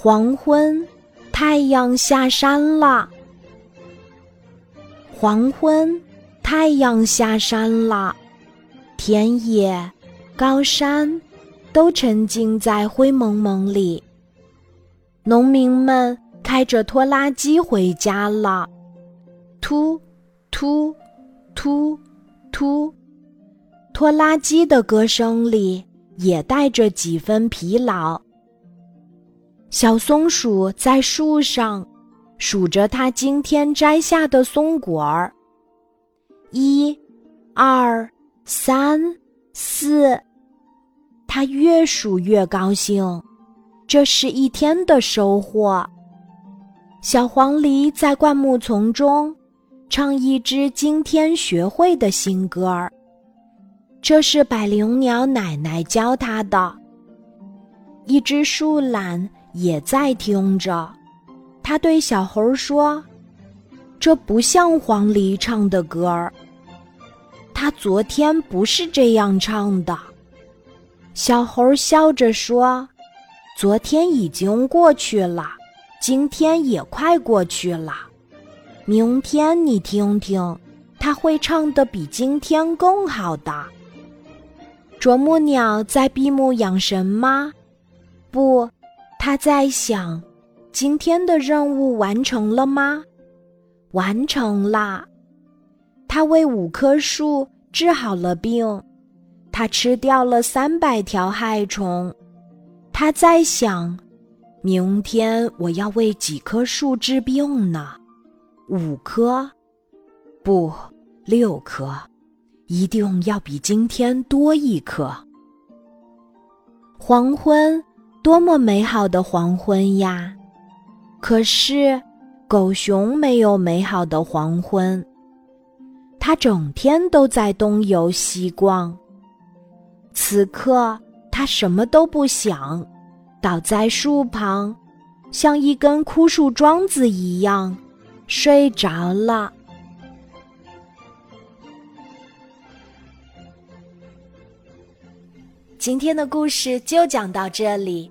黄昏，太阳下山了。黄昏，太阳下山了，田野、高山都沉浸在灰蒙蒙里。农民们开着拖拉机回家了，突突突突，拖拉机的歌声里也带着几分疲劳。小松鼠在树上数着它今天摘下的松果儿，一、二、三、四，它越数越高兴。这是一天的收获。小黄鹂在灌木丛中唱一支今天学会的新歌儿，这是百灵鸟奶奶教它的。一只树懒也在听着，它对小猴说：“这不像黄鹂唱的歌儿，它昨天不是这样唱的。”小猴笑着说。昨天已经过去了，今天也快过去了。明天你听听，他会唱的比今天更好的。啄木鸟在闭目养神吗？不，他在想：今天的任务完成了吗？完成啦。他为五棵树治好了病，他吃掉了三百条害虫。他在想，明天我要为几棵树治病呢？五棵，不，六棵，一定要比今天多一棵。黄昏，多么美好的黄昏呀！可是，狗熊没有美好的黄昏，它整天都在东游西逛。此刻。他什么都不想，倒在树旁，像一根枯树桩子一样睡着了。今天的故事就讲到这里，